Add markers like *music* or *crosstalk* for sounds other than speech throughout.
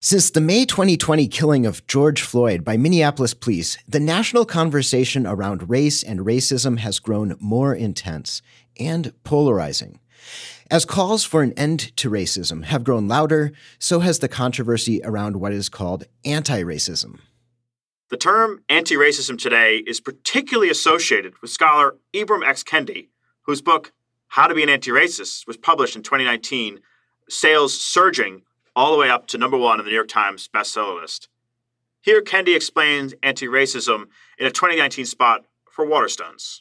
Since the May 2020 killing of George Floyd by Minneapolis police, the national conversation around race and racism has grown more intense and polarizing. As calls for an end to racism have grown louder, so has the controversy around what is called anti racism. The term anti racism today is particularly associated with scholar Ibram X. Kendi, whose book, How to Be an Anti Racist, was published in 2019, sales surging all the way up to number one on the New York Times bestseller list. Here, Kendi explains anti racism in a 2019 spot for Waterstones.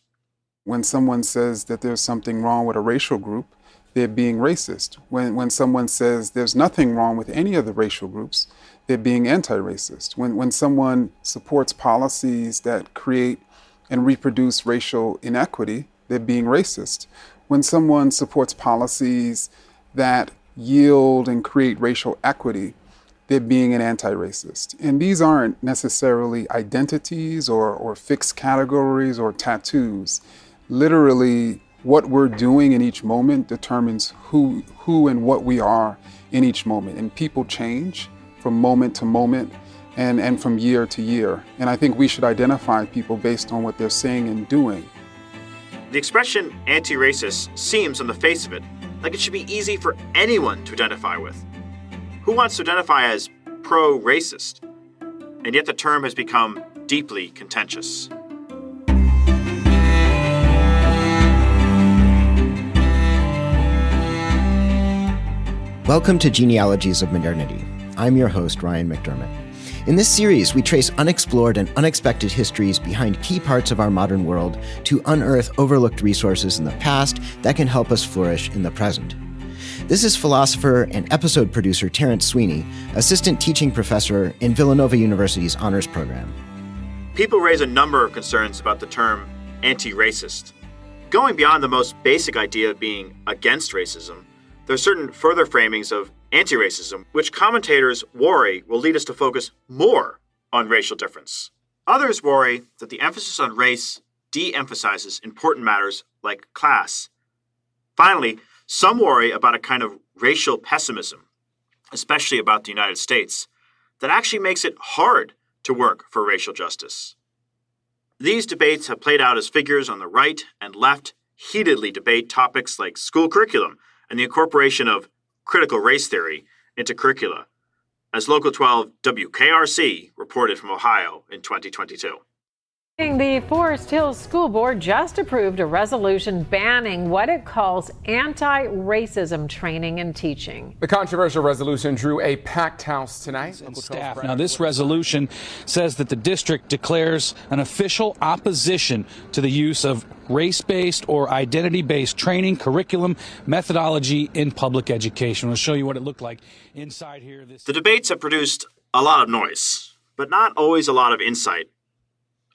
When someone says that there's something wrong with a racial group, they're being racist. When, when someone says there's nothing wrong with any of the racial groups, they're being anti racist. When, when someone supports policies that create and reproduce racial inequity, they're being racist. When someone supports policies that yield and create racial equity, they're being an anti racist. And these aren't necessarily identities or, or fixed categories or tattoos. Literally, what we're doing in each moment determines who, who and what we are in each moment. And people change from moment to moment and, and from year to year. And I think we should identify people based on what they're saying and doing. The expression anti racist seems, on the face of it, like it should be easy for anyone to identify with. Who wants to identify as pro racist? And yet the term has become deeply contentious. Welcome to Genealogies of Modernity. I'm your host, Ryan McDermott. In this series, we trace unexplored and unexpected histories behind key parts of our modern world to unearth overlooked resources in the past that can help us flourish in the present. This is philosopher and episode producer Terence Sweeney, assistant teaching professor in Villanova University's honors program. People raise a number of concerns about the term anti racist. Going beyond the most basic idea of being against racism, there are certain further framings of anti racism, which commentators worry will lead us to focus more on racial difference. Others worry that the emphasis on race de emphasizes important matters like class. Finally, some worry about a kind of racial pessimism, especially about the United States, that actually makes it hard to work for racial justice. These debates have played out as figures on the right and left heatedly debate topics like school curriculum and the incorporation of critical race theory into curricula, as Local 12 WKRC reported from Ohio in 2022. The Forest Hills School Board just approved a resolution banning what it calls anti racism training and teaching. The controversial resolution drew a packed house tonight. Staff. Now, this resolution says that the district declares an official opposition to the use of race based or identity based training, curriculum, methodology in public education. We'll show you what it looked like inside here. This- the debates have produced a lot of noise, but not always a lot of insight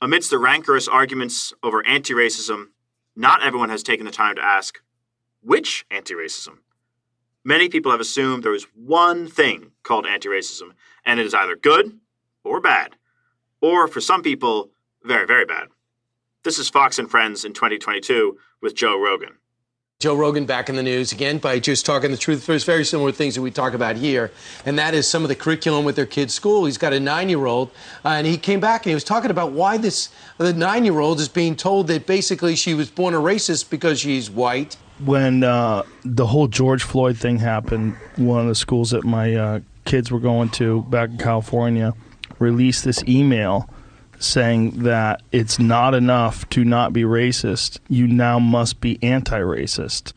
Amidst the rancorous arguments over anti racism, not everyone has taken the time to ask which anti racism? Many people have assumed there is one thing called anti racism, and it is either good or bad. Or for some people, very, very bad. This is Fox and Friends in 2022 with Joe Rogan. Joe Rogan back in the news again by just talking the truth. There's very similar things that we talk about here, and that is some of the curriculum with their kids' school. He's got a nine-year-old, uh, and he came back and he was talking about why this the nine-year-old is being told that basically she was born a racist because she's white. When uh, the whole George Floyd thing happened, one of the schools that my uh, kids were going to back in California released this email saying that it's not enough to not be racist. You now must be anti racist.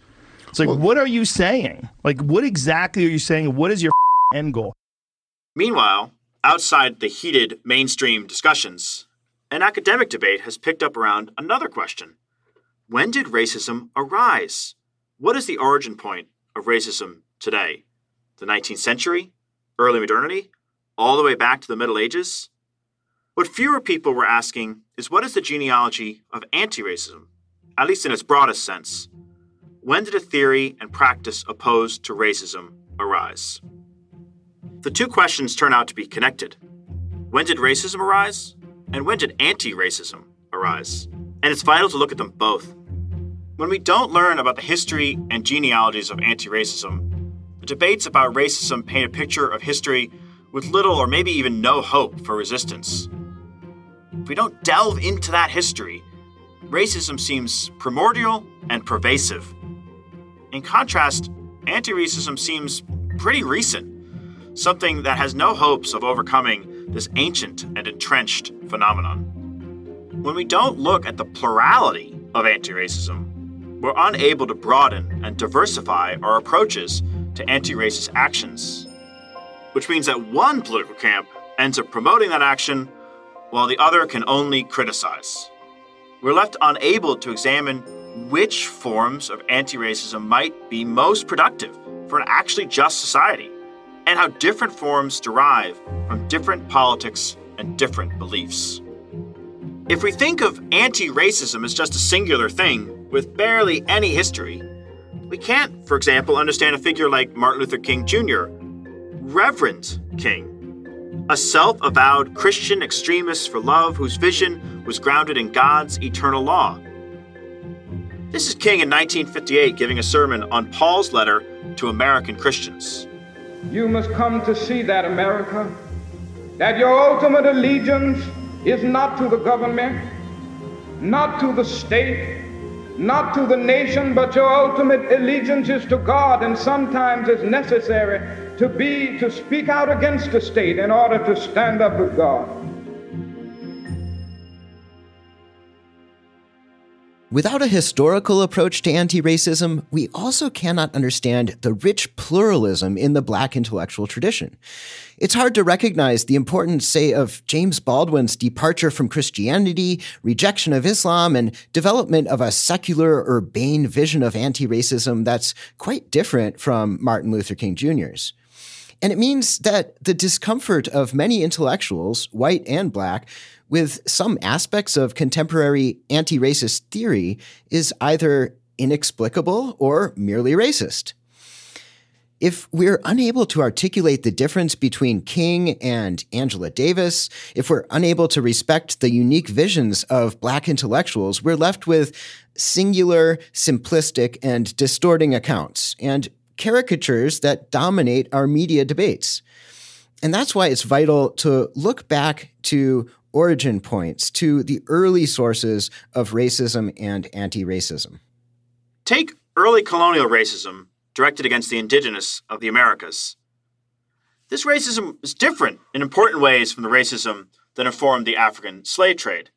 It's like, well, what are you saying? Like, what exactly are you saying? What is your end goal? Meanwhile, outside the heated mainstream discussions, an academic debate has picked up around another question When did racism arise? What is the origin point of racism today? The 19th century? Early modernity? All the way back to the Middle Ages? What fewer people were asking is what is the genealogy of anti racism, at least in its broadest sense? When did a theory and practice opposed to racism arise? The two questions turn out to be connected. When did racism arise? And when did anti racism arise? And it's vital to look at them both. When we don't learn about the history and genealogies of anti racism, the debates about racism paint a picture of history with little or maybe even no hope for resistance. If we don't delve into that history, racism seems primordial and pervasive. In contrast, anti racism seems pretty recent, something that has no hopes of overcoming this ancient and entrenched phenomenon. When we don't look at the plurality of anti racism, we're unable to broaden and diversify our approaches to anti racist actions. Which means that one political camp ends up promoting that action while the other can only criticize. We're left unable to examine which forms of anti racism might be most productive for an actually just society, and how different forms derive from different politics and different beliefs. If we think of anti racism as just a singular thing with barely any history, we can't, for example, understand a figure like Martin Luther King Jr., Reverend King, a self avowed Christian extremist for love whose vision was grounded in God's eternal law. This is King in 1958 giving a sermon on Paul's letter to American Christians. You must come to see that, America, that your ultimate allegiance is not to the government, not to the state, not to the nation, but your ultimate allegiance is to God, and sometimes it's necessary to be to speak out against the state in order to stand up with God. Without a historical approach to anti racism, we also cannot understand the rich pluralism in the black intellectual tradition. It's hard to recognize the importance, say, of James Baldwin's departure from Christianity, rejection of Islam, and development of a secular, urbane vision of anti racism that's quite different from Martin Luther King Jr.'s. And it means that the discomfort of many intellectuals, white and black, with some aspects of contemporary anti racist theory is either inexplicable or merely racist. If we're unable to articulate the difference between King and Angela Davis, if we're unable to respect the unique visions of Black intellectuals, we're left with singular, simplistic, and distorting accounts, and caricatures that dominate our media debates. And that's why it's vital to look back to origin points to the early sources of racism and anti racism. Take early colonial racism directed against the indigenous of the Americas. This racism is different in important ways from the racism that informed the African slave trade.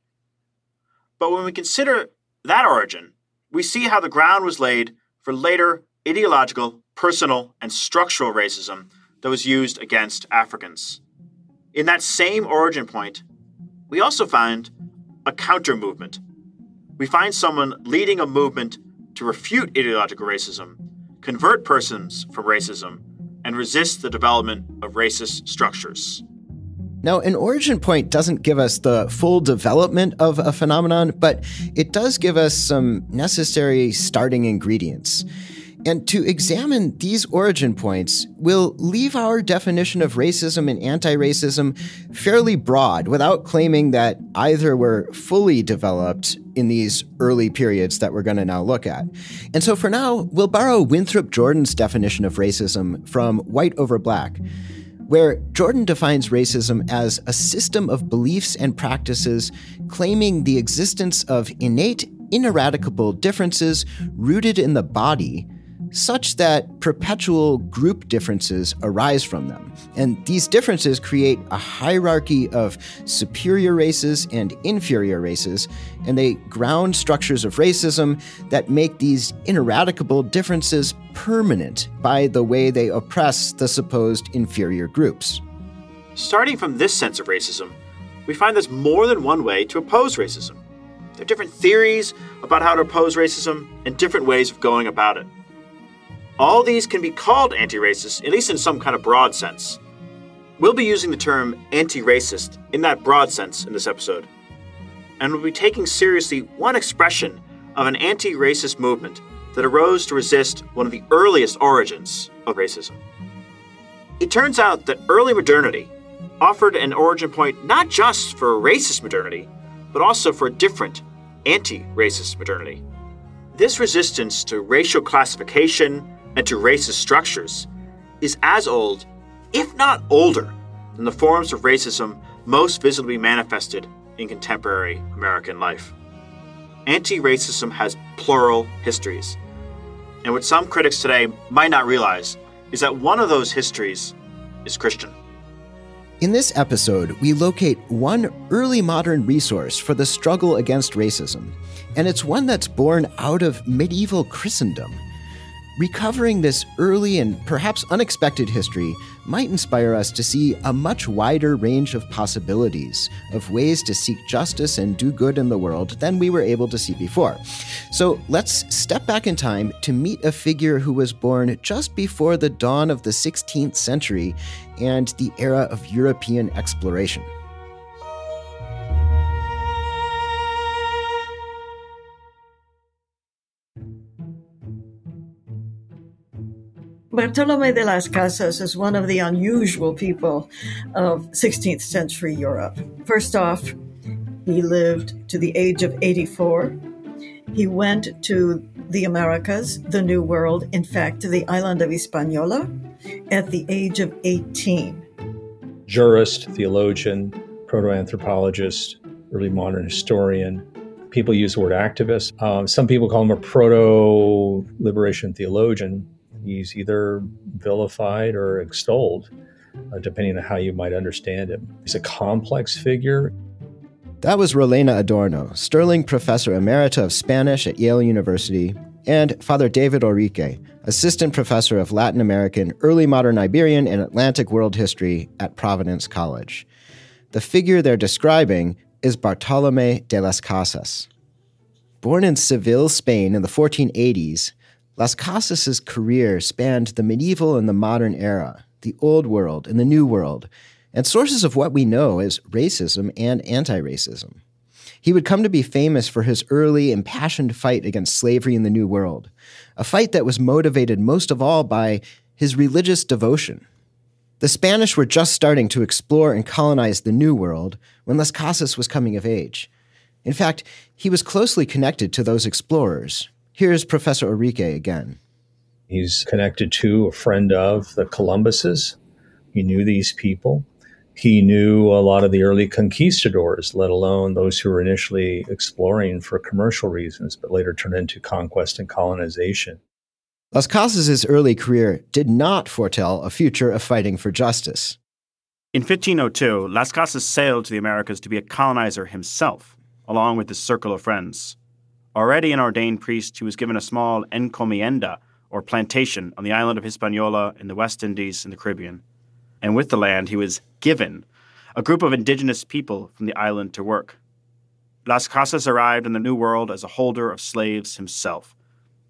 But when we consider that origin, we see how the ground was laid for later ideological, personal, and structural racism that was used against Africans. In that same origin point, we also find a counter movement. We find someone leading a movement to refute ideological racism, convert persons from racism, and resist the development of racist structures. Now, an origin point doesn't give us the full development of a phenomenon, but it does give us some necessary starting ingredients. And to examine these origin points, we'll leave our definition of racism and anti racism fairly broad without claiming that either were fully developed in these early periods that we're going to now look at. And so for now, we'll borrow Winthrop Jordan's definition of racism from White Over Black where Jordan defines racism as a system of beliefs and practices claiming the existence of innate, ineradicable differences rooted in the body such that perpetual group differences arise from them. And these differences create a hierarchy of superior races and inferior races, and they ground structures of racism that make these ineradicable differences permanent by the way they oppress the supposed inferior groups. Starting from this sense of racism, we find there's more than one way to oppose racism. There are different theories about how to oppose racism and different ways of going about it. All these can be called anti racist, at least in some kind of broad sense. We'll be using the term anti racist in that broad sense in this episode. And we'll be taking seriously one expression of an anti racist movement that arose to resist one of the earliest origins of racism. It turns out that early modernity offered an origin point not just for racist modernity, but also for a different anti racist modernity. This resistance to racial classification and to racist structures is as old, if not older, than the forms of racism most visibly manifested in contemporary American life. Anti racism has plural histories. And what some critics today might not realize is that one of those histories is Christian. In this episode, we locate one early modern resource for the struggle against racism, and it's one that's born out of medieval Christendom. Recovering this early and perhaps unexpected history might inspire us to see a much wider range of possibilities of ways to seek justice and do good in the world than we were able to see before. So let's step back in time to meet a figure who was born just before the dawn of the 16th century and the era of European exploration. Bartolome de las Casas is one of the unusual people of 16th century Europe. First off, he lived to the age of 84. He went to the Americas, the New World, in fact, to the island of Hispaniola at the age of 18. Jurist, theologian, proto anthropologist, early modern historian. People use the word activist. Um, some people call him a proto liberation theologian he's either vilified or extolled, uh, depending on how you might understand him. He's a complex figure. That was Rolena Adorno, Sterling Professor Emerita of Spanish at Yale University, and Father David Orique, Assistant Professor of Latin American, Early Modern Iberian, and Atlantic World History at Providence College. The figure they're describing is Bartolome de las Casas. Born in Seville, Spain in the 1480s, Las Casas' career spanned the medieval and the modern era, the old world and the new world, and sources of what we know as racism and anti racism. He would come to be famous for his early, impassioned fight against slavery in the New World, a fight that was motivated most of all by his religious devotion. The Spanish were just starting to explore and colonize the New World when Las Casas was coming of age. In fact, he was closely connected to those explorers, Here's Professor Orique again. He's connected to a friend of the Columbuses. He knew these people. He knew a lot of the early conquistadors, let alone those who were initially exploring for commercial reasons, but later turned into conquest and colonization. Las Casas' early career did not foretell a future of fighting for justice. In 1502, Las Casas sailed to the Americas to be a colonizer himself, along with his circle of friends. Already an ordained priest, he was given a small encomienda, or plantation, on the island of Hispaniola in the West Indies in the Caribbean. And with the land, he was given a group of indigenous people from the island to work. Las Casas arrived in the New World as a holder of slaves himself.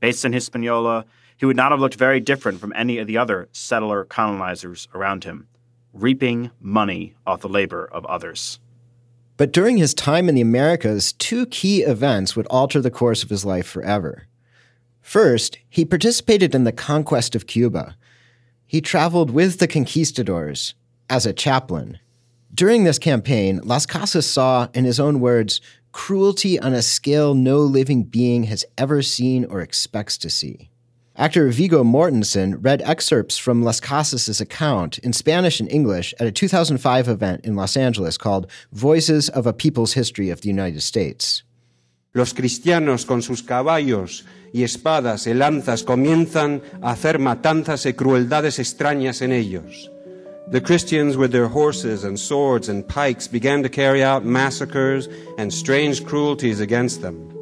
Based in Hispaniola, he would not have looked very different from any of the other settler colonizers around him, reaping money off the labor of others. But during his time in the Americas, two key events would alter the course of his life forever. First, he participated in the conquest of Cuba. He traveled with the conquistadors as a chaplain. During this campaign, Las Casas saw, in his own words, cruelty on a scale no living being has ever seen or expects to see. Actor Viggo Mortensen read excerpts from Las Casas' account in Spanish and English at a 2005 event in Los Angeles called Voices of a People's History of the United States. Los cristianos con sus caballos y espadas y lanzas comienzan a hacer matanzas y crueldades extrañas en ellos. The Christians with their horses and swords and pikes began to carry out massacres and strange cruelties against them.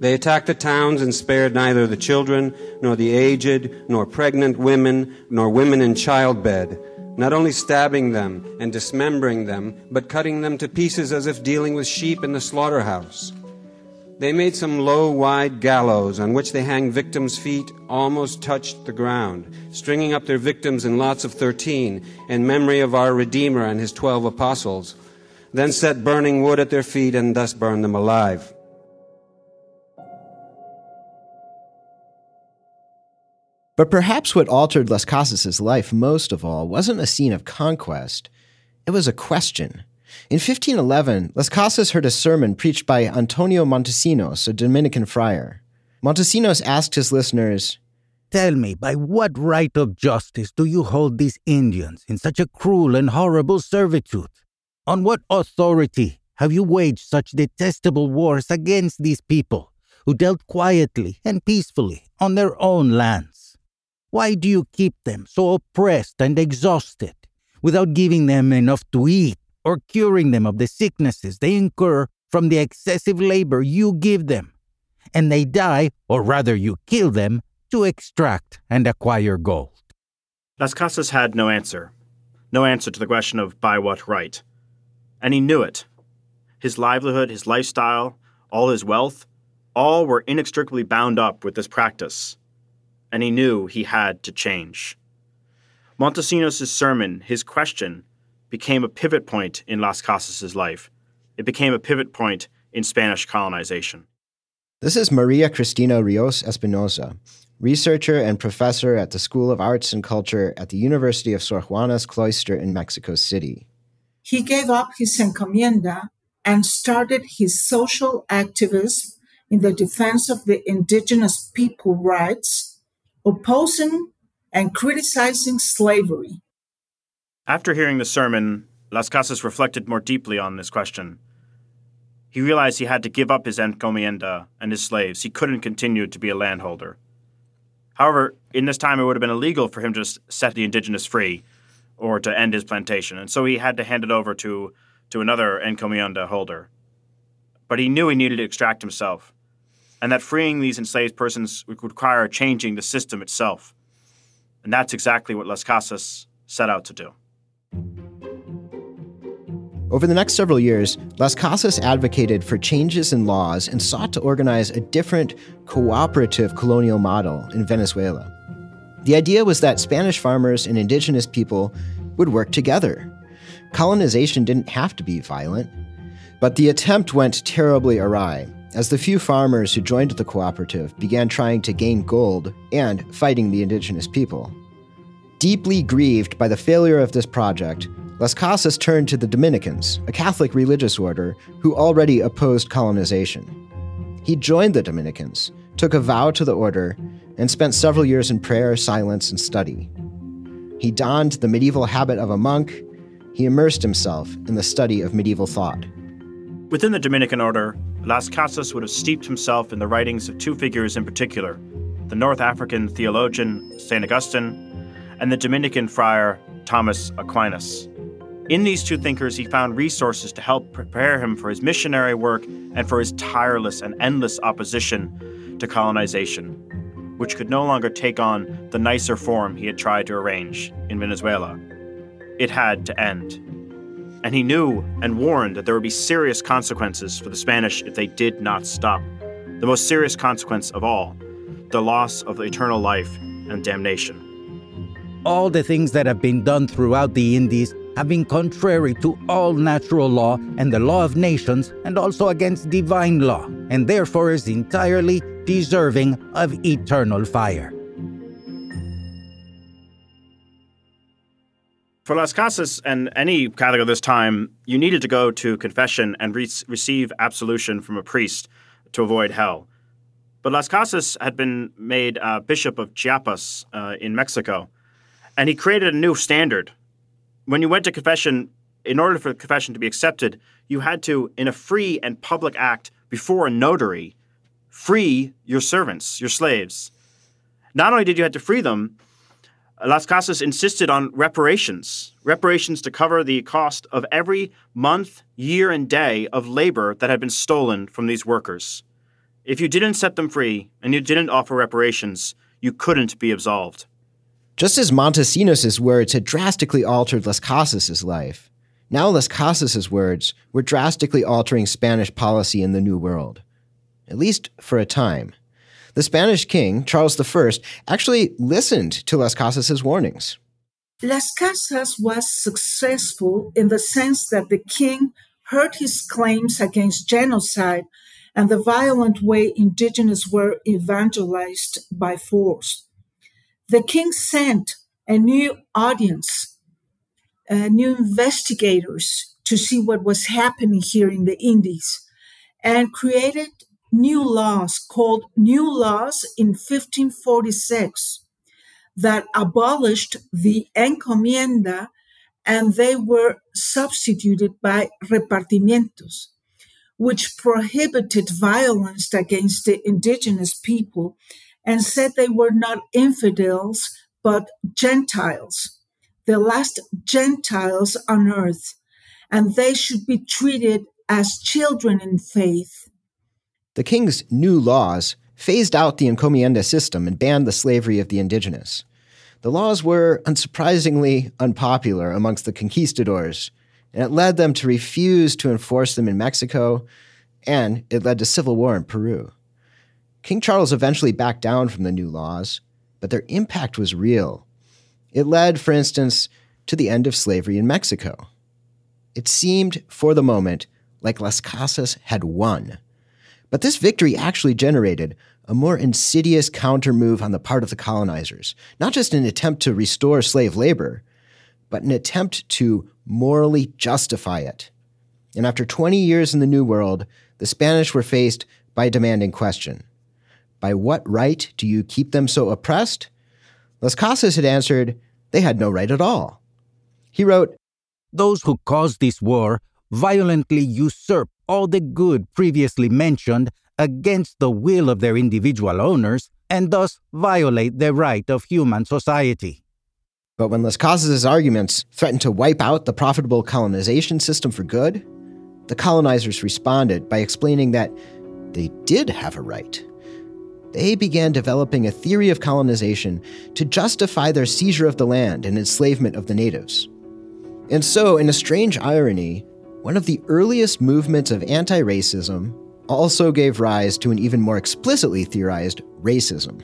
They attacked the towns and spared neither the children, nor the aged, nor pregnant women, nor women in childbed, not only stabbing them and dismembering them, but cutting them to pieces as if dealing with sheep in the slaughterhouse. They made some low, wide gallows on which they hanged victims' feet almost touched the ground, stringing up their victims in lots of thirteen in memory of our Redeemer and his twelve apostles, then set burning wood at their feet and thus burned them alive. But perhaps what altered Las Casas' life most of all wasn't a scene of conquest, it was a question. In 1511, Las Casas heard a sermon preached by Antonio Montesinos, a Dominican friar. Montesinos asked his listeners, Tell me, by what right of justice do you hold these Indians in such a cruel and horrible servitude? On what authority have you waged such detestable wars against these people who dealt quietly and peacefully on their own lands? Why do you keep them so oppressed and exhausted without giving them enough to eat or curing them of the sicknesses they incur from the excessive labor you give them? And they die, or rather, you kill them to extract and acquire gold. Las Casas had no answer. No answer to the question of by what right. And he knew it. His livelihood, his lifestyle, all his wealth, all were inextricably bound up with this practice and he knew he had to change. Montesinos' sermon, his question, became a pivot point in Las Casas' life. It became a pivot point in Spanish colonization. This is Maria Cristina Rios Espinosa, researcher and professor at the School of Arts and Culture at the University of Sor Juana's Cloister in Mexico City. He gave up his encomienda and started his social activism in the defense of the indigenous people rights opposing and criticizing slavery. After hearing the sermon, Las Casas reflected more deeply on this question. He realized he had to give up his encomienda and his slaves. He couldn't continue to be a landholder. However, in this time, it would have been illegal for him to set the indigenous free or to end his plantation, and so he had to hand it over to, to another encomienda holder. But he knew he needed to extract himself and that freeing these enslaved persons would require changing the system itself. And that's exactly what Las Casas set out to do. Over the next several years, Las Casas advocated for changes in laws and sought to organize a different, cooperative colonial model in Venezuela. The idea was that Spanish farmers and indigenous people would work together. Colonization didn't have to be violent, but the attempt went terribly awry as the few farmers who joined the cooperative began trying to gain gold and fighting the indigenous people. Deeply grieved by the failure of this project, Las Casas turned to the Dominicans, a Catholic religious order who already opposed colonization. He joined the Dominicans, took a vow to the order, and spent several years in prayer, silence, and study. He donned the medieval habit of a monk. He immersed himself in the study of medieval thought. Within the Dominican order, Las Casas would have steeped himself in the writings of two figures in particular the North African theologian St. Augustine and the Dominican friar Thomas Aquinas. In these two thinkers, he found resources to help prepare him for his missionary work and for his tireless and endless opposition to colonization, which could no longer take on the nicer form he had tried to arrange in Venezuela. It had to end and he knew and warned that there would be serious consequences for the Spanish if they did not stop. The most serious consequence of all the loss of eternal life and damnation. All the things that have been done throughout the Indies have been contrary to all natural law and the law of nations, and also against divine law, and therefore is entirely deserving of eternal fire. For Las Casas and any Catholic of this time, you needed to go to confession and re- receive absolution from a priest to avoid hell. But Las Casas had been made uh, Bishop of Chiapas uh, in Mexico, and he created a new standard. When you went to confession, in order for the confession to be accepted, you had to, in a free and public act before a notary, free your servants, your slaves. Not only did you have to free them, Las Casas insisted on reparations, reparations to cover the cost of every month, year, and day of labor that had been stolen from these workers. If you didn't set them free and you didn't offer reparations, you couldn't be absolved. Just as Montesinos' words had drastically altered Las Casas' life, now Las Casas' words were drastically altering Spanish policy in the New World, at least for a time the Spanish king, Charles I, actually listened to Las Casas' warnings. Las Casas was successful in the sense that the king heard his claims against genocide and the violent way indigenous were evangelized by force. The king sent a new audience, uh, new investigators to see what was happening here in the Indies, and created new laws called New Laws in 1546 that abolished the encomienda and they were substituted by repartimientos, which prohibited violence against the indigenous people and said they were not infidels but Gentiles, the last Gentiles on earth, and they should be treated as children in faith the king's new laws phased out the encomienda system and banned the slavery of the indigenous. The laws were unsurprisingly unpopular amongst the conquistadors, and it led them to refuse to enforce them in Mexico, and it led to civil war in Peru. King Charles eventually backed down from the new laws, but their impact was real. It led, for instance, to the end of slavery in Mexico. It seemed, for the moment, like Las Casas had won. But this victory actually generated a more insidious countermove on the part of the colonizers, not just an attempt to restore slave labor, but an attempt to morally justify it. And after 20 years in the New World, the Spanish were faced by a demanding question By what right do you keep them so oppressed? Las Casas had answered, they had no right at all. He wrote, Those who caused this war violently usurp all the good previously mentioned against the will of their individual owners and thus violate the right of human society. But when Las Casas' arguments threatened to wipe out the profitable colonization system for good, the colonizers responded by explaining that they did have a right. They began developing a theory of colonization to justify their seizure of the land and enslavement of the natives. And so, in a strange irony, one of the earliest movements of anti racism, also gave rise to an even more explicitly theorized racism.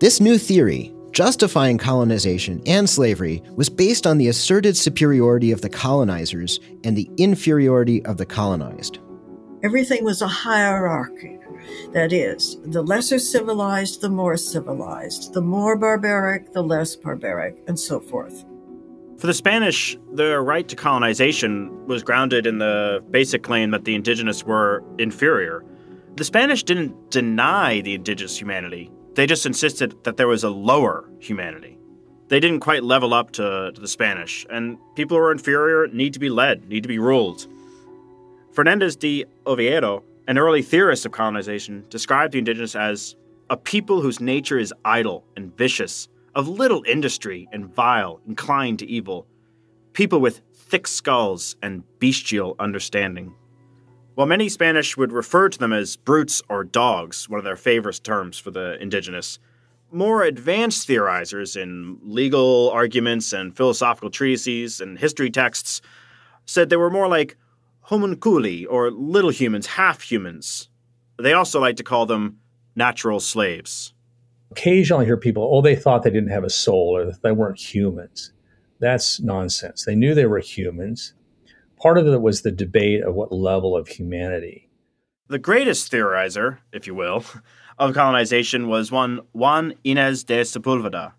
This new theory, justifying colonization and slavery, was based on the asserted superiority of the colonizers and the inferiority of the colonized. Everything was a hierarchy. That is, the lesser civilized, the more civilized, the more barbaric, the less barbaric, and so forth. For the Spanish, their right to colonization was grounded in the basic claim that the indigenous were inferior. The Spanish didn't deny the indigenous humanity, they just insisted that there was a lower humanity. They didn't quite level up to, to the Spanish, and people who are inferior need to be led, need to be ruled. Fernandez de Oviedo, an early theorist of colonization, described the indigenous as a people whose nature is idle and vicious, of little industry and vile, inclined to evil, people with thick skulls and bestial understanding. While many Spanish would refer to them as brutes or dogs, one of their favorite terms for the indigenous, more advanced theorizers in legal arguments and philosophical treatises and history texts said they were more like homunculi or little humans, half humans. They also like to call them natural slaves occasionally hear people, oh, they thought they didn't have a soul or they weren't humans. That's nonsense. They knew they were humans. Part of it was the debate of what level of humanity. The greatest theorizer, if you will, *laughs* of colonization was one Juan Gines de Sepulveda,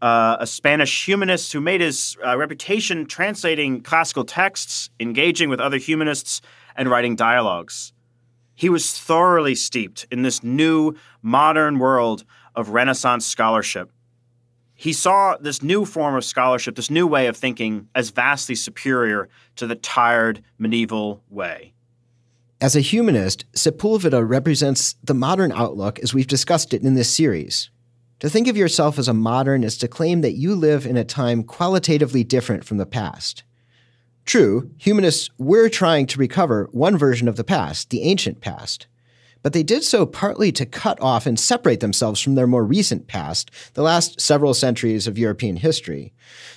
uh, a Spanish humanist who made his uh, reputation translating classical texts, engaging with other humanists, and writing dialogues. He was thoroughly steeped in this new, modern world of Renaissance scholarship. He saw this new form of scholarship, this new way of thinking, as vastly superior to the tired medieval way. As a humanist, Sepulveda represents the modern outlook as we've discussed it in this series. To think of yourself as a modern is to claim that you live in a time qualitatively different from the past. True, humanists were trying to recover one version of the past, the ancient past. But they did so partly to cut off and separate themselves from their more recent past, the last several centuries of European history.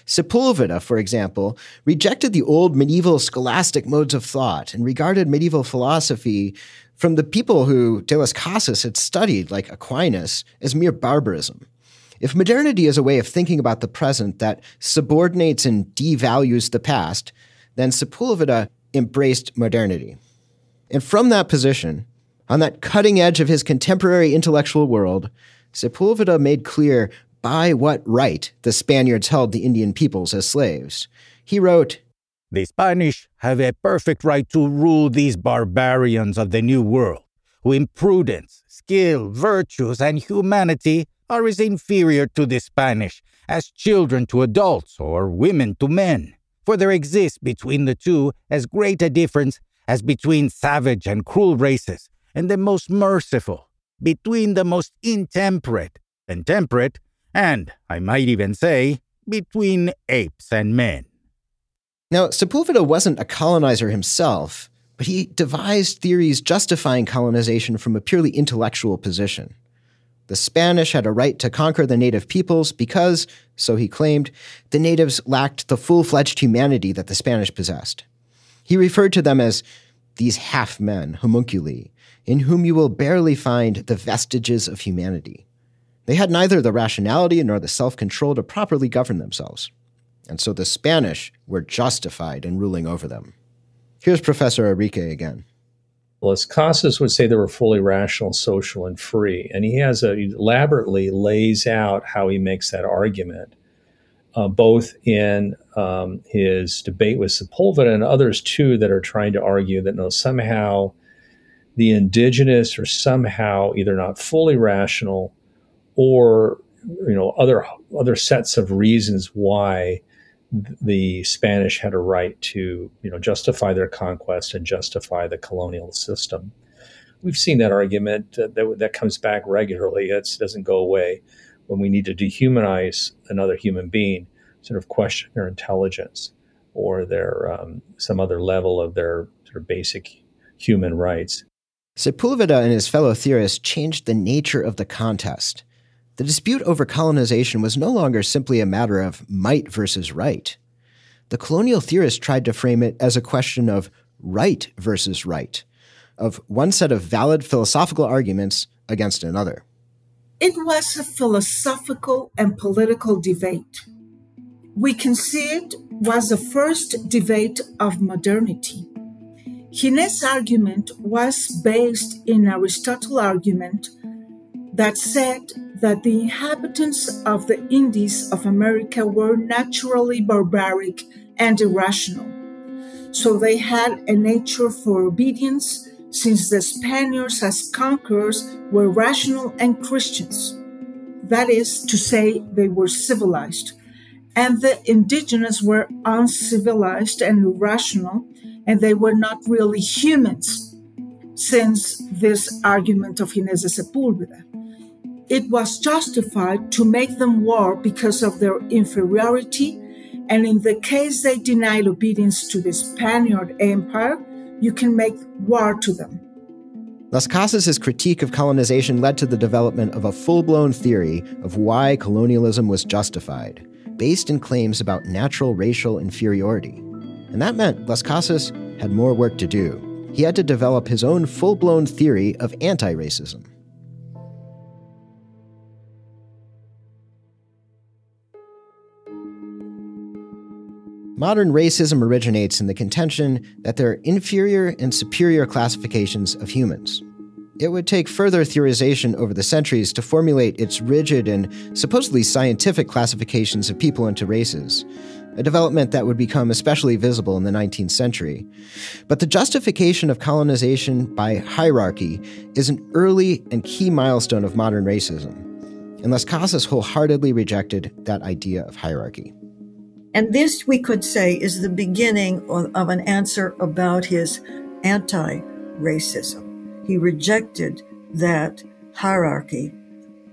Sepulveda, for example, rejected the old medieval scholastic modes of thought and regarded medieval philosophy from the people who De las Casas had studied, like Aquinas, as mere barbarism. If modernity is a way of thinking about the present that subordinates and devalues the past, then Sepulveda embraced modernity. And from that position, on that cutting edge of his contemporary intellectual world, Sepulveda made clear by what right the Spaniards held the Indian peoples as slaves. He wrote, The Spanish have a perfect right to rule these barbarians of the New World, who in prudence, skill, virtues, and humanity are as inferior to the Spanish as children to adults or women to men for there exists between the two as great a difference as between savage and cruel races, and the most merciful, between the most intemperate and temperate, and, I might even say, between apes and men. Now, Sepulveda wasn't a colonizer himself, but he devised theories justifying colonization from a purely intellectual position. The Spanish had a right to conquer the native peoples because, so he claimed, the natives lacked the full fledged humanity that the Spanish possessed. He referred to them as these half men, homunculi, in whom you will barely find the vestiges of humanity. They had neither the rationality nor the self control to properly govern themselves. And so the Spanish were justified in ruling over them. Here's Professor Orique again. Las Casas would say they were fully rational, social, and free. And he has a, he elaborately lays out how he makes that argument, uh, both in um, his debate with Sepulveda and others too that are trying to argue that no, somehow the indigenous are somehow either not fully rational or you know other other sets of reasons why the Spanish had a right to, you know, justify their conquest and justify the colonial system. We've seen that argument uh, that that comes back regularly. It doesn't go away when we need to dehumanize another human being, sort of question their intelligence or their um, some other level of their sort of basic human rights. Sepulveda and his fellow theorists changed the nature of the contest. The dispute over colonization was no longer simply a matter of might versus right. The colonial theorists tried to frame it as a question of right versus right, of one set of valid philosophical arguments against another. It was a philosophical and political debate. We can see it was the first debate of modernity. Gines' argument was based in Aristotle's argument that said that the inhabitants of the Indies of America were naturally barbaric and irrational. So they had a nature for obedience, since the Spaniards, as conquerors, were rational and Christians. That is to say, they were civilized. And the indigenous were uncivilized and irrational, and they were not really humans, since this argument of Gines de Sepulveda it was justified to make them war because of their inferiority, and in the case they denied obedience to the Spaniard Empire, you can make war to them. Las Casas' critique of colonization led to the development of a full blown theory of why colonialism was justified, based in claims about natural racial inferiority. And that meant Las Casas had more work to do. He had to develop his own full blown theory of anti racism. Modern racism originates in the contention that there are inferior and superior classifications of humans. It would take further theorization over the centuries to formulate its rigid and supposedly scientific classifications of people into races, a development that would become especially visible in the 19th century. But the justification of colonization by hierarchy is an early and key milestone of modern racism, and Las Casas wholeheartedly rejected that idea of hierarchy. And this, we could say, is the beginning of, of an answer about his anti racism. He rejected that hierarchy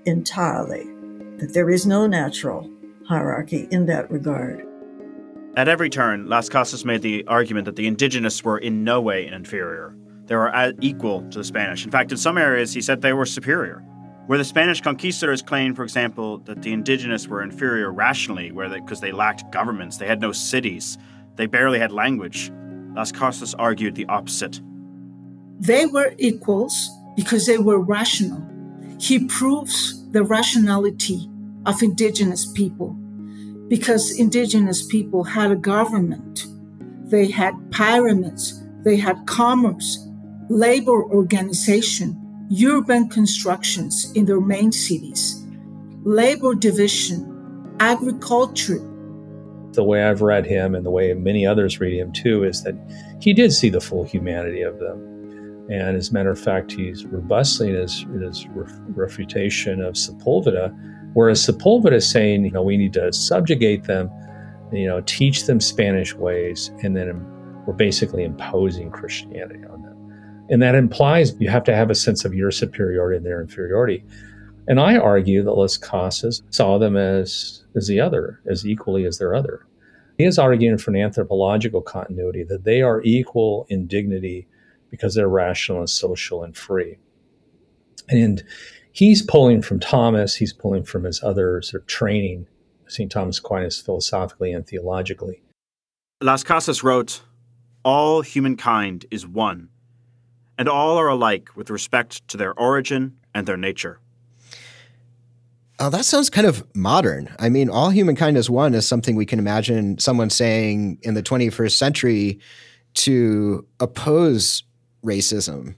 entirely, that there is no natural hierarchy in that regard. At every turn, Las Casas made the argument that the indigenous were in no way inferior. They were equal to the Spanish. In fact, in some areas, he said they were superior. Where the Spanish conquistadors claimed, for example, that the indigenous were inferior rationally, where because they, they lacked governments, they had no cities, they barely had language, Las Casas argued the opposite. They were equals because they were rational. He proves the rationality of indigenous people because indigenous people had a government, they had pyramids, they had commerce, labor organization, urban constructions in their main cities, labor division, agriculture. The way I've read him and the way many others read him too is that he did see the full humanity of them. And as a matter of fact, he's robustly in his, in his refutation of Sepulveda, whereas Sepulveda is saying, you know, we need to subjugate them, you know, teach them Spanish ways, and then we're basically imposing Christianity on them. And that implies you have to have a sense of your superiority and their inferiority. And I argue that Las Casas saw them as, as the other, as equally as their other. He is arguing for an anthropological continuity that they are equal in dignity because they're rational and social and free. And he's pulling from Thomas, he's pulling from his other sort of training, St. Thomas Aquinas philosophically and theologically. Las Casas wrote, All humankind is one, and all are alike with respect to their origin and their nature. Oh, that sounds kind of modern. I mean, all humankind is one is something we can imagine someone saying in the 21st century to oppose racism.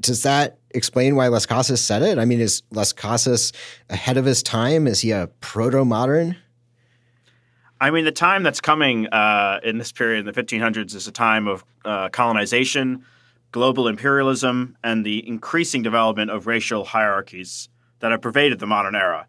Does that explain why Las Casas said it? I mean, is Las Casas ahead of his time? Is he a proto modern? I mean, the time that's coming uh, in this period in the 1500s is a time of uh, colonization, global imperialism, and the increasing development of racial hierarchies that have pervaded the modern era.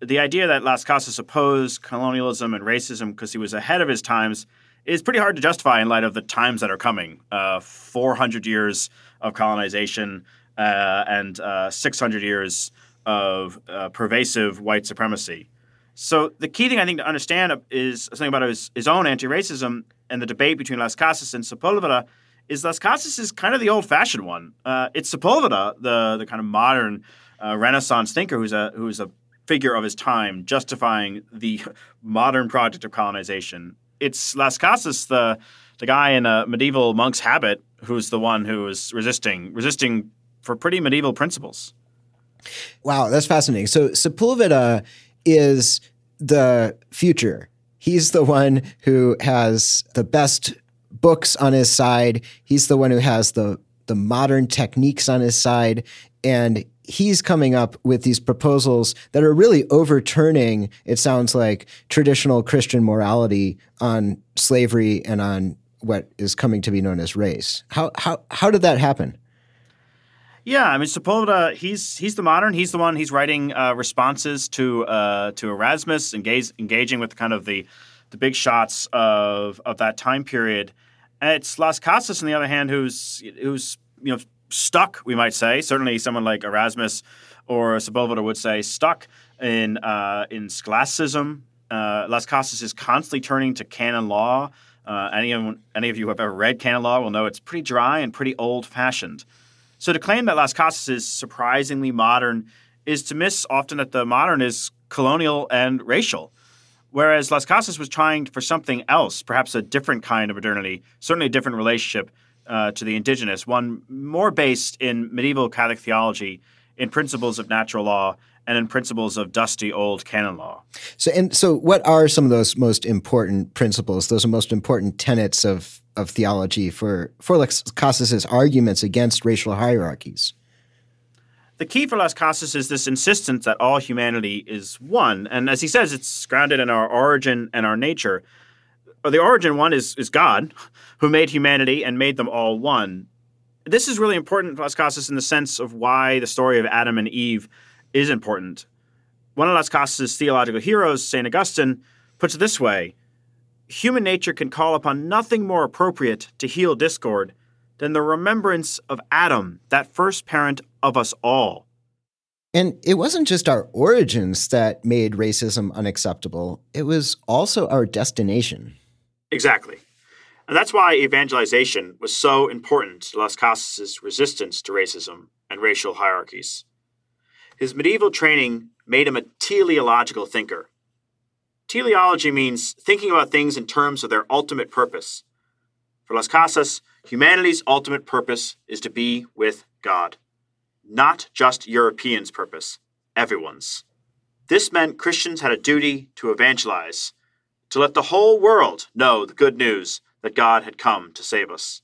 The idea that Las Casas opposed colonialism and racism because he was ahead of his times is pretty hard to justify in light of the times that are coming. Uh, 400 years of colonization uh, and uh, 600 years of uh, pervasive white supremacy. So the key thing I think to understand is something about his, his own anti-racism and the debate between Las Casas and Sepulveda is Las Casas is kind of the old-fashioned one. Uh, it's Sepulveda, the the kind of modern uh, Renaissance thinker who's a who's a figure of his time, justifying the modern project of colonization it's Las Casas, the the guy in a medieval monk's habit, who's the one who is resisting resisting for pretty medieval principles. Wow, that's fascinating. So Sepulveda is the future. He's the one who has the best books on his side. He's the one who has the the modern techniques on his side and he's coming up with these proposals that are really overturning, it sounds like, traditional Christian morality on slavery and on what is coming to be known as race. How how how did that happen? Yeah, I mean Sepulveda, he's he's the modern. He's the one. He's writing uh, responses to uh, to Erasmus, engage, engaging with kind of the the big shots of of that time period. And it's Las Casas, on the other hand, who's who's you know stuck, we might say. Certainly, someone like Erasmus or Sepulveda would say stuck in uh, in scholasticism. Uh, Las Casas is constantly turning to canon law. Uh, any, any of you who have ever read canon law will know it's pretty dry and pretty old fashioned. So to claim that Las Casas is surprisingly modern is to miss often that the modern is colonial and racial. Whereas Las Casas was trying for something else, perhaps a different kind of modernity, certainly a different relationship uh, to the indigenous, one more based in medieval Catholic theology in principles of natural law and in principles of dusty old canon law. So, and so, what are some of those most important principles? Those are most important tenets of of theology for for Las arguments against racial hierarchies. The key for Las Casas is this insistence that all humanity is one, and as he says, it's grounded in our origin and our nature. Uh, the origin one is is God, who made humanity and made them all one. This is really important for Las Casas in the sense of why the story of Adam and Eve is important. One of Las Casas' theological heroes, St. Augustine, puts it this way Human nature can call upon nothing more appropriate to heal discord than the remembrance of Adam, that first parent of us all. And it wasn't just our origins that made racism unacceptable, it was also our destination. Exactly. And that's why evangelization was so important to Las Casas' resistance to racism and racial hierarchies. His medieval training made him a teleological thinker. Teleology means thinking about things in terms of their ultimate purpose. For Las Casas, humanity's ultimate purpose is to be with God, not just Europeans' purpose, everyone's. This meant Christians had a duty to evangelize, to let the whole world know the good news that God had come to save us.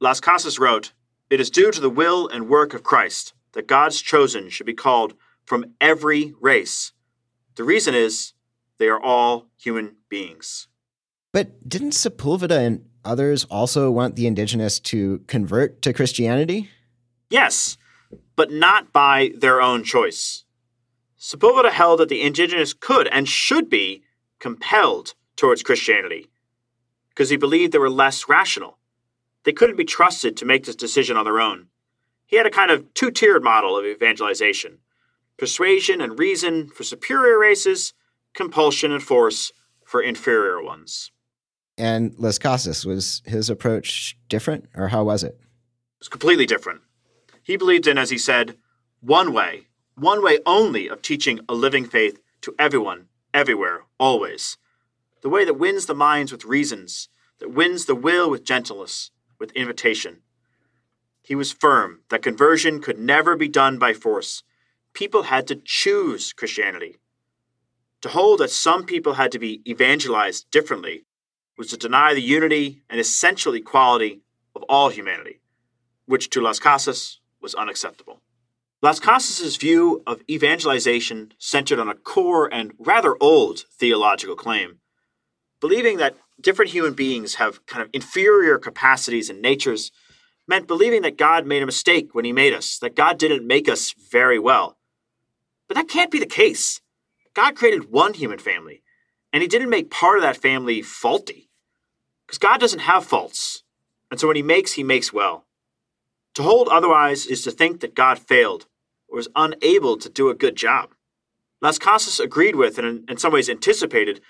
Las Casas wrote, It is due to the will and work of Christ that God's chosen should be called from every race. The reason is they are all human beings. But didn't Sepulveda and others also want the indigenous to convert to Christianity? Yes, but not by their own choice. Sepulveda held that the indigenous could and should be compelled towards Christianity because he believed they were less rational. They couldn't be trusted to make this decision on their own. He had a kind of two tiered model of evangelization persuasion and reason for superior races, compulsion and force for inferior ones. And Las Casas, was his approach different, or how was it? It was completely different. He believed in, as he said, one way, one way only of teaching a living faith to everyone, everywhere, always. The way that wins the minds with reasons, that wins the will with gentleness, with invitation. He was firm that conversion could never be done by force. People had to choose Christianity. To hold that some people had to be evangelized differently was to deny the unity and essential equality of all humanity, which to Las Casas was unacceptable. Las Casas' view of evangelization centered on a core and rather old theological claim, believing that different human beings have kind of inferior capacities and natures meant believing that God made a mistake when he made us, that God didn't make us very well. But that can't be the case. God created one human family, and he didn't make part of that family faulty. Because God doesn't have faults. And so when he makes, he makes well. To hold otherwise is to think that God failed or was unable to do a good job. Las Casas agreed with and in some ways anticipated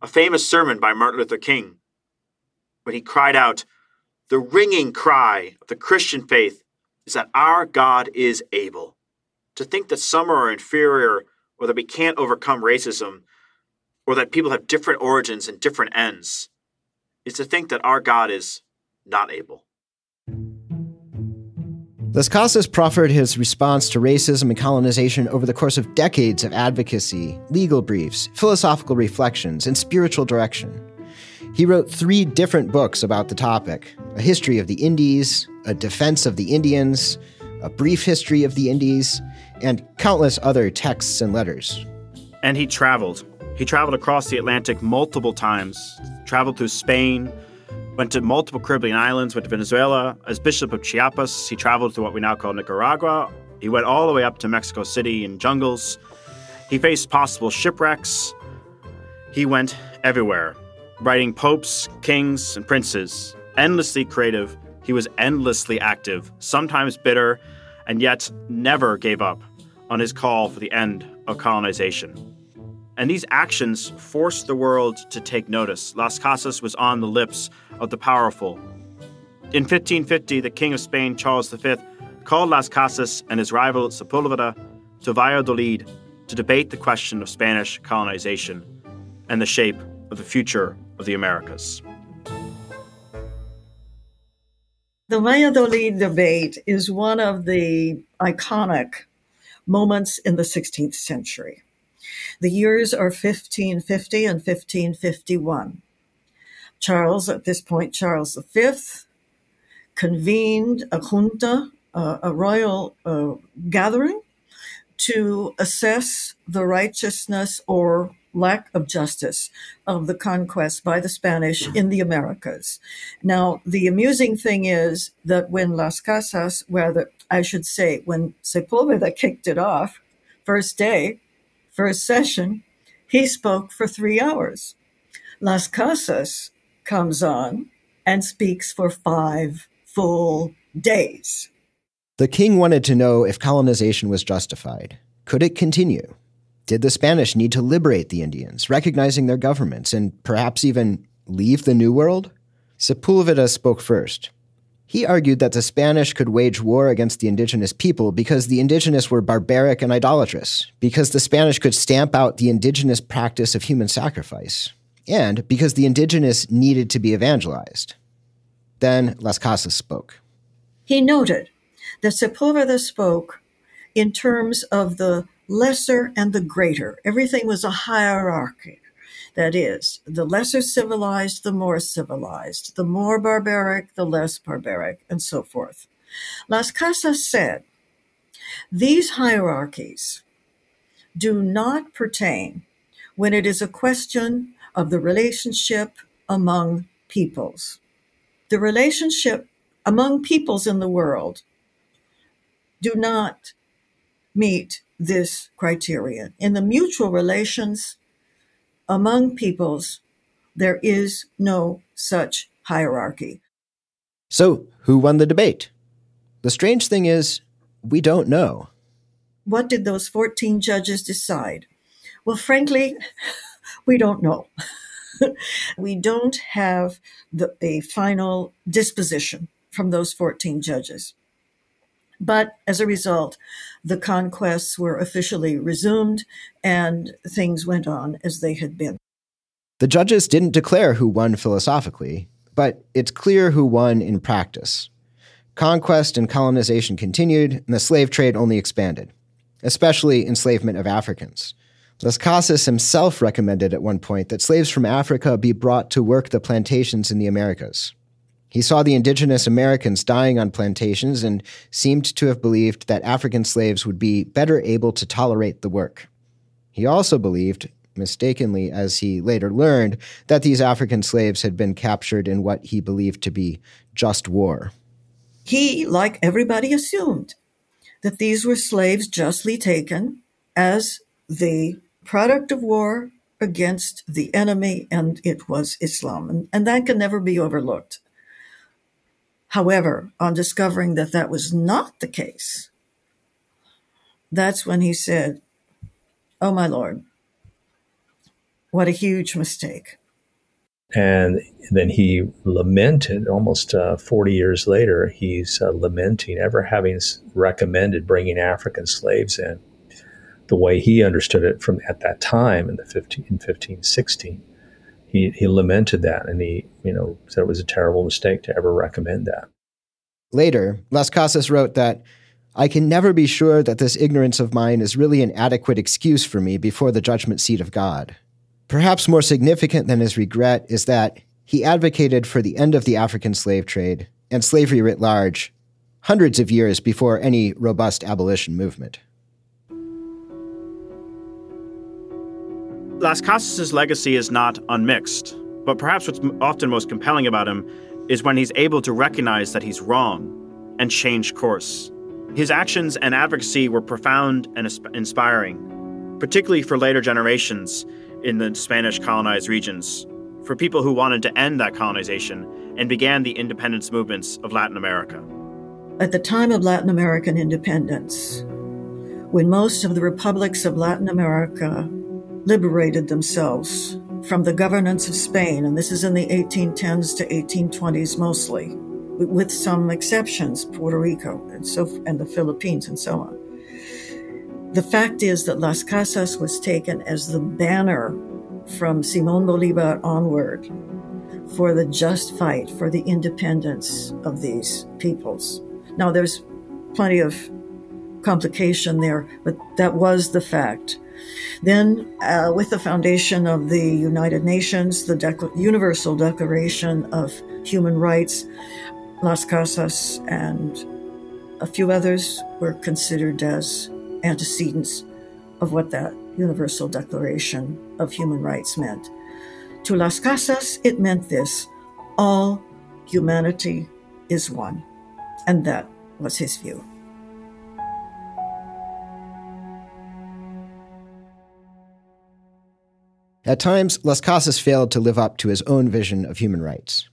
a famous sermon by Martin Luther King when he cried out, the ringing cry of the Christian faith is that our God is able. To think that some are inferior or that we can't overcome racism or that people have different origins and different ends is to think that our God is not able. Las Casas proffered his response to racism and colonization over the course of decades of advocacy, legal briefs, philosophical reflections, and spiritual direction. He wrote three different books about the topic a history of the Indies, a defense of the Indians, a brief history of the Indies, and countless other texts and letters. And he traveled. He traveled across the Atlantic multiple times, traveled through Spain, went to multiple Caribbean islands, went to Venezuela. As Bishop of Chiapas, he traveled to what we now call Nicaragua. He went all the way up to Mexico City in jungles. He faced possible shipwrecks. He went everywhere writing popes, kings, and princes. Endlessly creative, he was endlessly active, sometimes bitter, and yet never gave up on his call for the end of colonization. And these actions forced the world to take notice. Las Casas was on the lips of the powerful. In 1550, the King of Spain, Charles V, called Las Casas and his rival Sepulveda to Valladolid to debate the question of Spanish colonization and the shape of the future of the Americas. The Valladolid debate is one of the iconic moments in the 16th century. The years are 1550 and 1551. Charles, at this point, Charles V, convened a junta, uh, a royal uh, gathering, to assess the righteousness or lack of justice of the conquest by the Spanish in the Americas. Now, the amusing thing is that when Las Casas, whether I should say, when Sepulveda kicked it off, first day, first session, he spoke for three hours. Las Casas comes on and speaks for five full days. The king wanted to know if colonization was justified. Could it continue? Did the Spanish need to liberate the Indians, recognizing their governments, and perhaps even leave the New World? Sepulveda spoke first. He argued that the Spanish could wage war against the indigenous people because the indigenous were barbaric and idolatrous, because the Spanish could stamp out the indigenous practice of human sacrifice, and because the indigenous needed to be evangelized. Then Las Casas spoke. He noted that Sepulveda spoke in terms of the lesser and the greater. Everything was a hierarchy. That is, the lesser civilized, the more civilized, the more barbaric, the less barbaric, and so forth. Las Casas said, these hierarchies do not pertain when it is a question of the relationship among peoples. The relationship among peoples in the world do not meet this criterion. In the mutual relations among peoples, there is no such hierarchy. So, who won the debate? The strange thing is, we don't know. What did those 14 judges decide? Well, frankly, *laughs* we don't know. *laughs* we don't have the, a final disposition from those 14 judges. But as a result, the conquests were officially resumed and things went on as they had been. The judges didn't declare who won philosophically, but it's clear who won in practice. Conquest and colonization continued, and the slave trade only expanded, especially enslavement of Africans. Las Casas himself recommended at one point that slaves from Africa be brought to work the plantations in the Americas. He saw the indigenous Americans dying on plantations and seemed to have believed that African slaves would be better able to tolerate the work. He also believed, mistakenly as he later learned, that these African slaves had been captured in what he believed to be just war. He, like everybody, assumed that these were slaves justly taken as the product of war against the enemy, and it was Islam. And, and that can never be overlooked. However, on discovering that that was not the case, that's when he said, Oh, my Lord, what a huge mistake. And then he lamented almost uh, 40 years later, he's uh, lamenting ever having recommended bringing African slaves in the way he understood it from at that time in the 15, in 1516 he, he lamented that and he, you know, said it was a terrible mistake to ever recommend that. Later, Las Casas wrote that I can never be sure that this ignorance of mine is really an adequate excuse for me before the judgment seat of God. Perhaps more significant than his regret is that he advocated for the end of the African slave trade and slavery writ large hundreds of years before any robust abolition movement. Las Casas' legacy is not unmixed, but perhaps what's often most compelling about him is when he's able to recognize that he's wrong and change course. His actions and advocacy were profound and inspiring, particularly for later generations in the Spanish colonized regions, for people who wanted to end that colonization and began the independence movements of Latin America. At the time of Latin American independence, when most of the republics of Latin America liberated themselves from the governance of Spain, and this is in the 1810s to 1820s mostly, with some exceptions, Puerto Rico and so and the Philippines and so on. The fact is that Las Casas was taken as the banner from Simon Bolivar onward for the just fight for the independence of these peoples. Now, there's plenty of complication there, but that was the fact. Then, uh, with the foundation of the United Nations, the Universal Declaration of Human Rights, Las Casas and a few others were considered as antecedents of what that Universal Declaration of Human Rights meant. To Las Casas, it meant this all humanity is one. And that was his view. At times, Las Casas failed to live up to his own vision of human rights.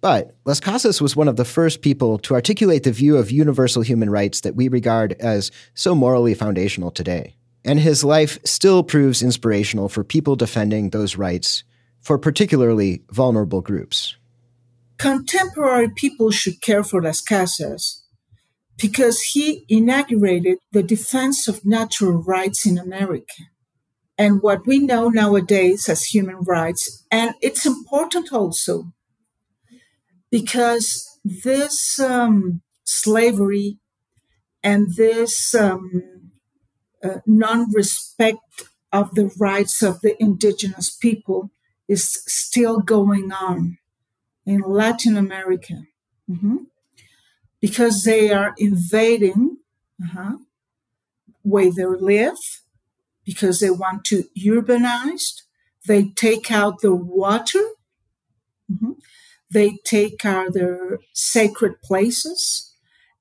But Las Casas was one of the first people to articulate the view of universal human rights that we regard as so morally foundational today. And his life still proves inspirational for people defending those rights for particularly vulnerable groups. Contemporary people should care for Las Casas because he inaugurated the defense of natural rights in America and what we know nowadays as human rights. And it's important also because this um, slavery and this um, uh, non respect of the rights of the indigenous people is still going on in Latin America mm-hmm. because they are invading uh-huh, where they live because they want to urbanize. They take out the water. Mm-hmm. They take out their sacred places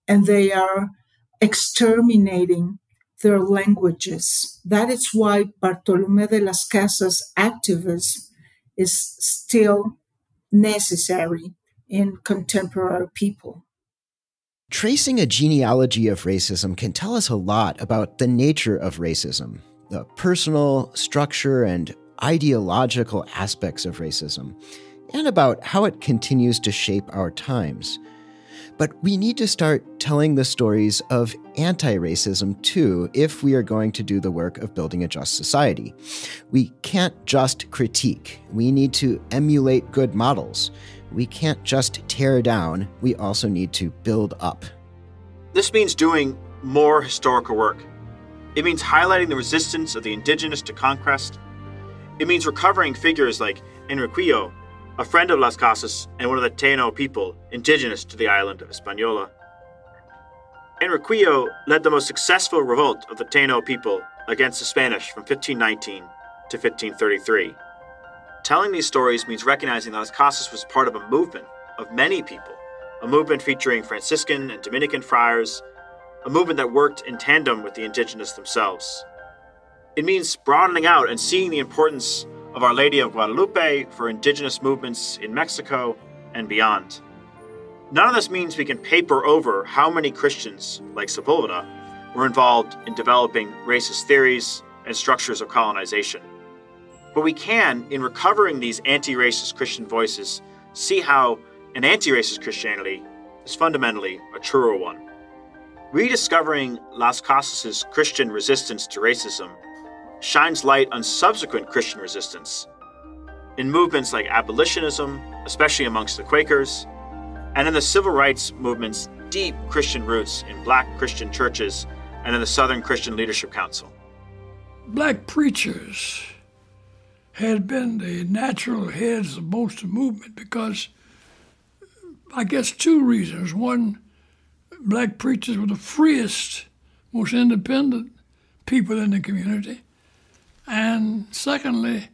and they are exterminating their languages. That is why Bartolome de las Casas activism is still necessary in contemporary people. Tracing a genealogy of racism can tell us a lot about the nature of racism, the personal, structure, and ideological aspects of racism, and about how it continues to shape our times. But we need to start telling the stories of anti racism too if we are going to do the work of building a just society. We can't just critique, we need to emulate good models. We can't just tear down, we also need to build up. This means doing more historical work. It means highlighting the resistance of the indigenous to conquest. It means recovering figures like Enriquillo, a friend of Las Casas and one of the Taino people indigenous to the island of Hispaniola. Enriquillo led the most successful revolt of the Taino people against the Spanish from 1519 to 1533. Telling these stories means recognizing that Las Casas was part of a movement of many people, a movement featuring Franciscan and Dominican friars, a movement that worked in tandem with the indigenous themselves. It means broadening out and seeing the importance of Our Lady of Guadalupe for indigenous movements in Mexico and beyond. None of this means we can paper over how many Christians, like Sepulveda, were involved in developing racist theories and structures of colonization. But we can, in recovering these anti racist Christian voices, see how an anti racist Christianity is fundamentally a truer one. Rediscovering Las Casas' Christian resistance to racism shines light on subsequent Christian resistance in movements like abolitionism, especially amongst the Quakers, and in the civil rights movement's deep Christian roots in black Christian churches and in the Southern Christian Leadership Council. Black preachers had been the natural heads of most of the movement because I guess two reasons. One, black preachers were the freest, most independent people in the community. And secondly,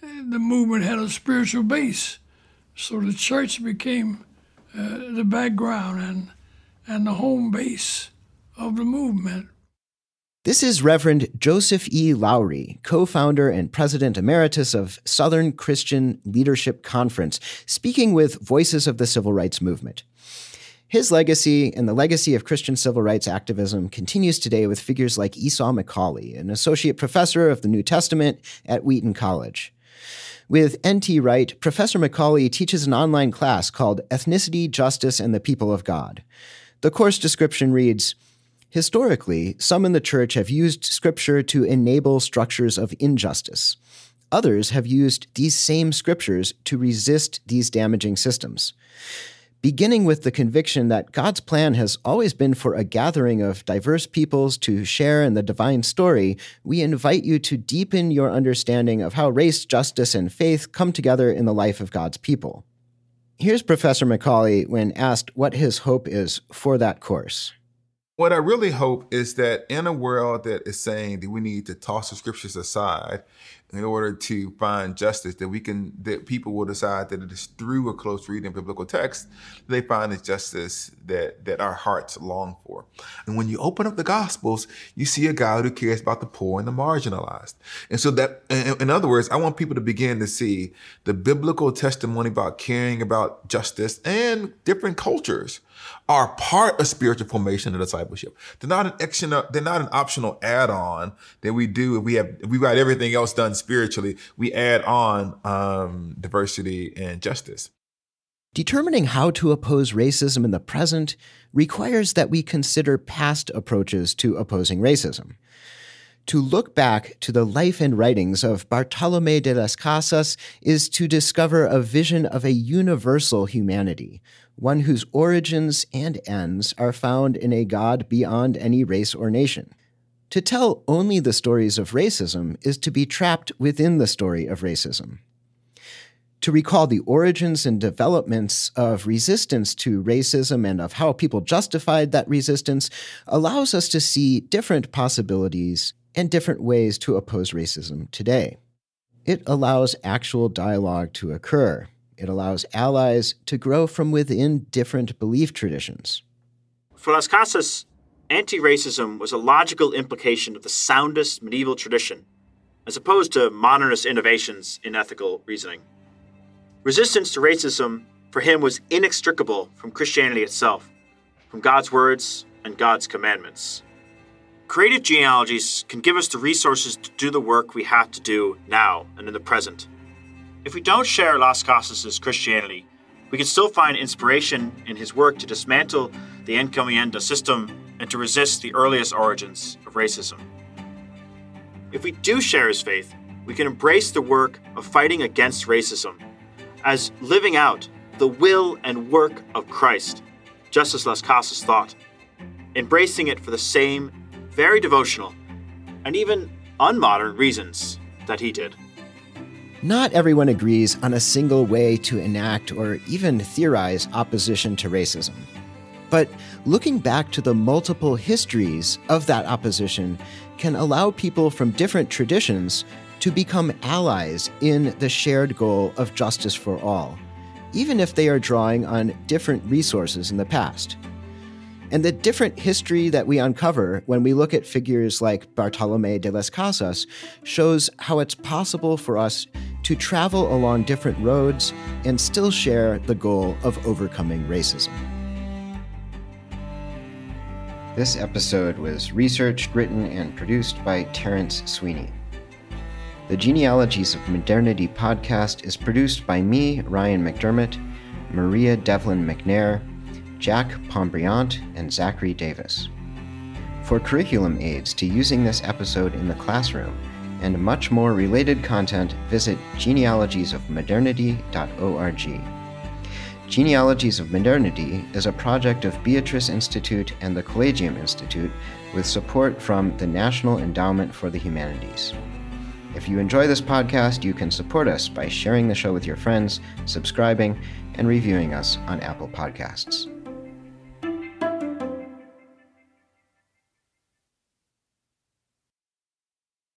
the movement had a spiritual base. So the church became uh, the background and, and the home base of the movement. This is Reverend Joseph E. Lowery, co founder and president emeritus of Southern Christian Leadership Conference, speaking with Voices of the Civil Rights Movement. His legacy and the legacy of Christian civil rights activism continues today with figures like Esau McCaulley, an associate professor of the New Testament at Wheaton College. With N.T. Wright, Professor McCaulley teaches an online class called Ethnicity, Justice, and the People of God. The course description reads Historically, some in the church have used scripture to enable structures of injustice. others have used these same scriptures to resist these damaging systems. Beginning with the conviction that God's plan has always been for a gathering of diverse peoples to share in the divine story, we invite you to deepen your understanding of how race, justice, and faith come together in the life of God's people. Here's Professor McCaulley when asked what his hope is for that course. What I really hope is that in a world that is saying that we need to toss the scriptures aside in order to find justice, that we can that people will decide that it is through a close reading of biblical text they find the justice that that our hearts long for. And when you open up the gospels, you see a God who cares about the poor and the marginalized. And so that in, in other words, I want people to begin to see the biblical testimony about caring about justice and different cultures are part of spiritual formation and discipleship. They're not an optional, they're not an optional add-on that we do if we have if we got everything else done spiritually. We add on um, diversity and justice. Determining how to oppose racism in the present requires that we consider past approaches to opposing racism. To look back to the life and writings of Bartolome de las Casas is to discover a vision of a universal humanity, one whose origins and ends are found in a God beyond any race or nation. To tell only the stories of racism is to be trapped within the story of racism. To recall the origins and developments of resistance to racism and of how people justified that resistance allows us to see different possibilities and different ways to oppose racism today. It allows actual dialogue to occur, it allows allies to grow from within different belief traditions. For Las Casas, anti racism was a logical implication of the soundest medieval tradition, as opposed to modernist innovations in ethical reasoning. Resistance to racism for him was inextricable from Christianity itself, from God's words and God's commandments. Creative genealogies can give us the resources to do the work we have to do now and in the present. If we don't share Las Casas' Christianity, we can still find inspiration in his work to dismantle the encomienda system and to resist the earliest origins of racism. If we do share his faith, we can embrace the work of fighting against racism as living out the will and work of Christ, just as Las Casas thought, embracing it for the same very devotional and even unmodern reasons that he did. Not everyone agrees on a single way to enact or even theorize opposition to racism. But looking back to the multiple histories of that opposition can allow people from different traditions to become allies in the shared goal of justice for all, even if they are drawing on different resources in the past. And the different history that we uncover when we look at figures like Bartolome de las Casas shows how it's possible for us to travel along different roads and still share the goal of overcoming racism. This episode was researched, written, and produced by Terence Sweeney. The Genealogies of Modernity podcast is produced by me, Ryan McDermott, Maria Devlin McNair, Jack Pombriant, and Zachary Davis. For curriculum aids to using this episode in the classroom and much more related content, visit genealogiesofmodernity.org. Genealogies of Modernity is a project of Beatrice Institute and the Collegium Institute with support from the National Endowment for the Humanities. If you enjoy this podcast, you can support us by sharing the show with your friends, subscribing, and reviewing us on Apple Podcasts.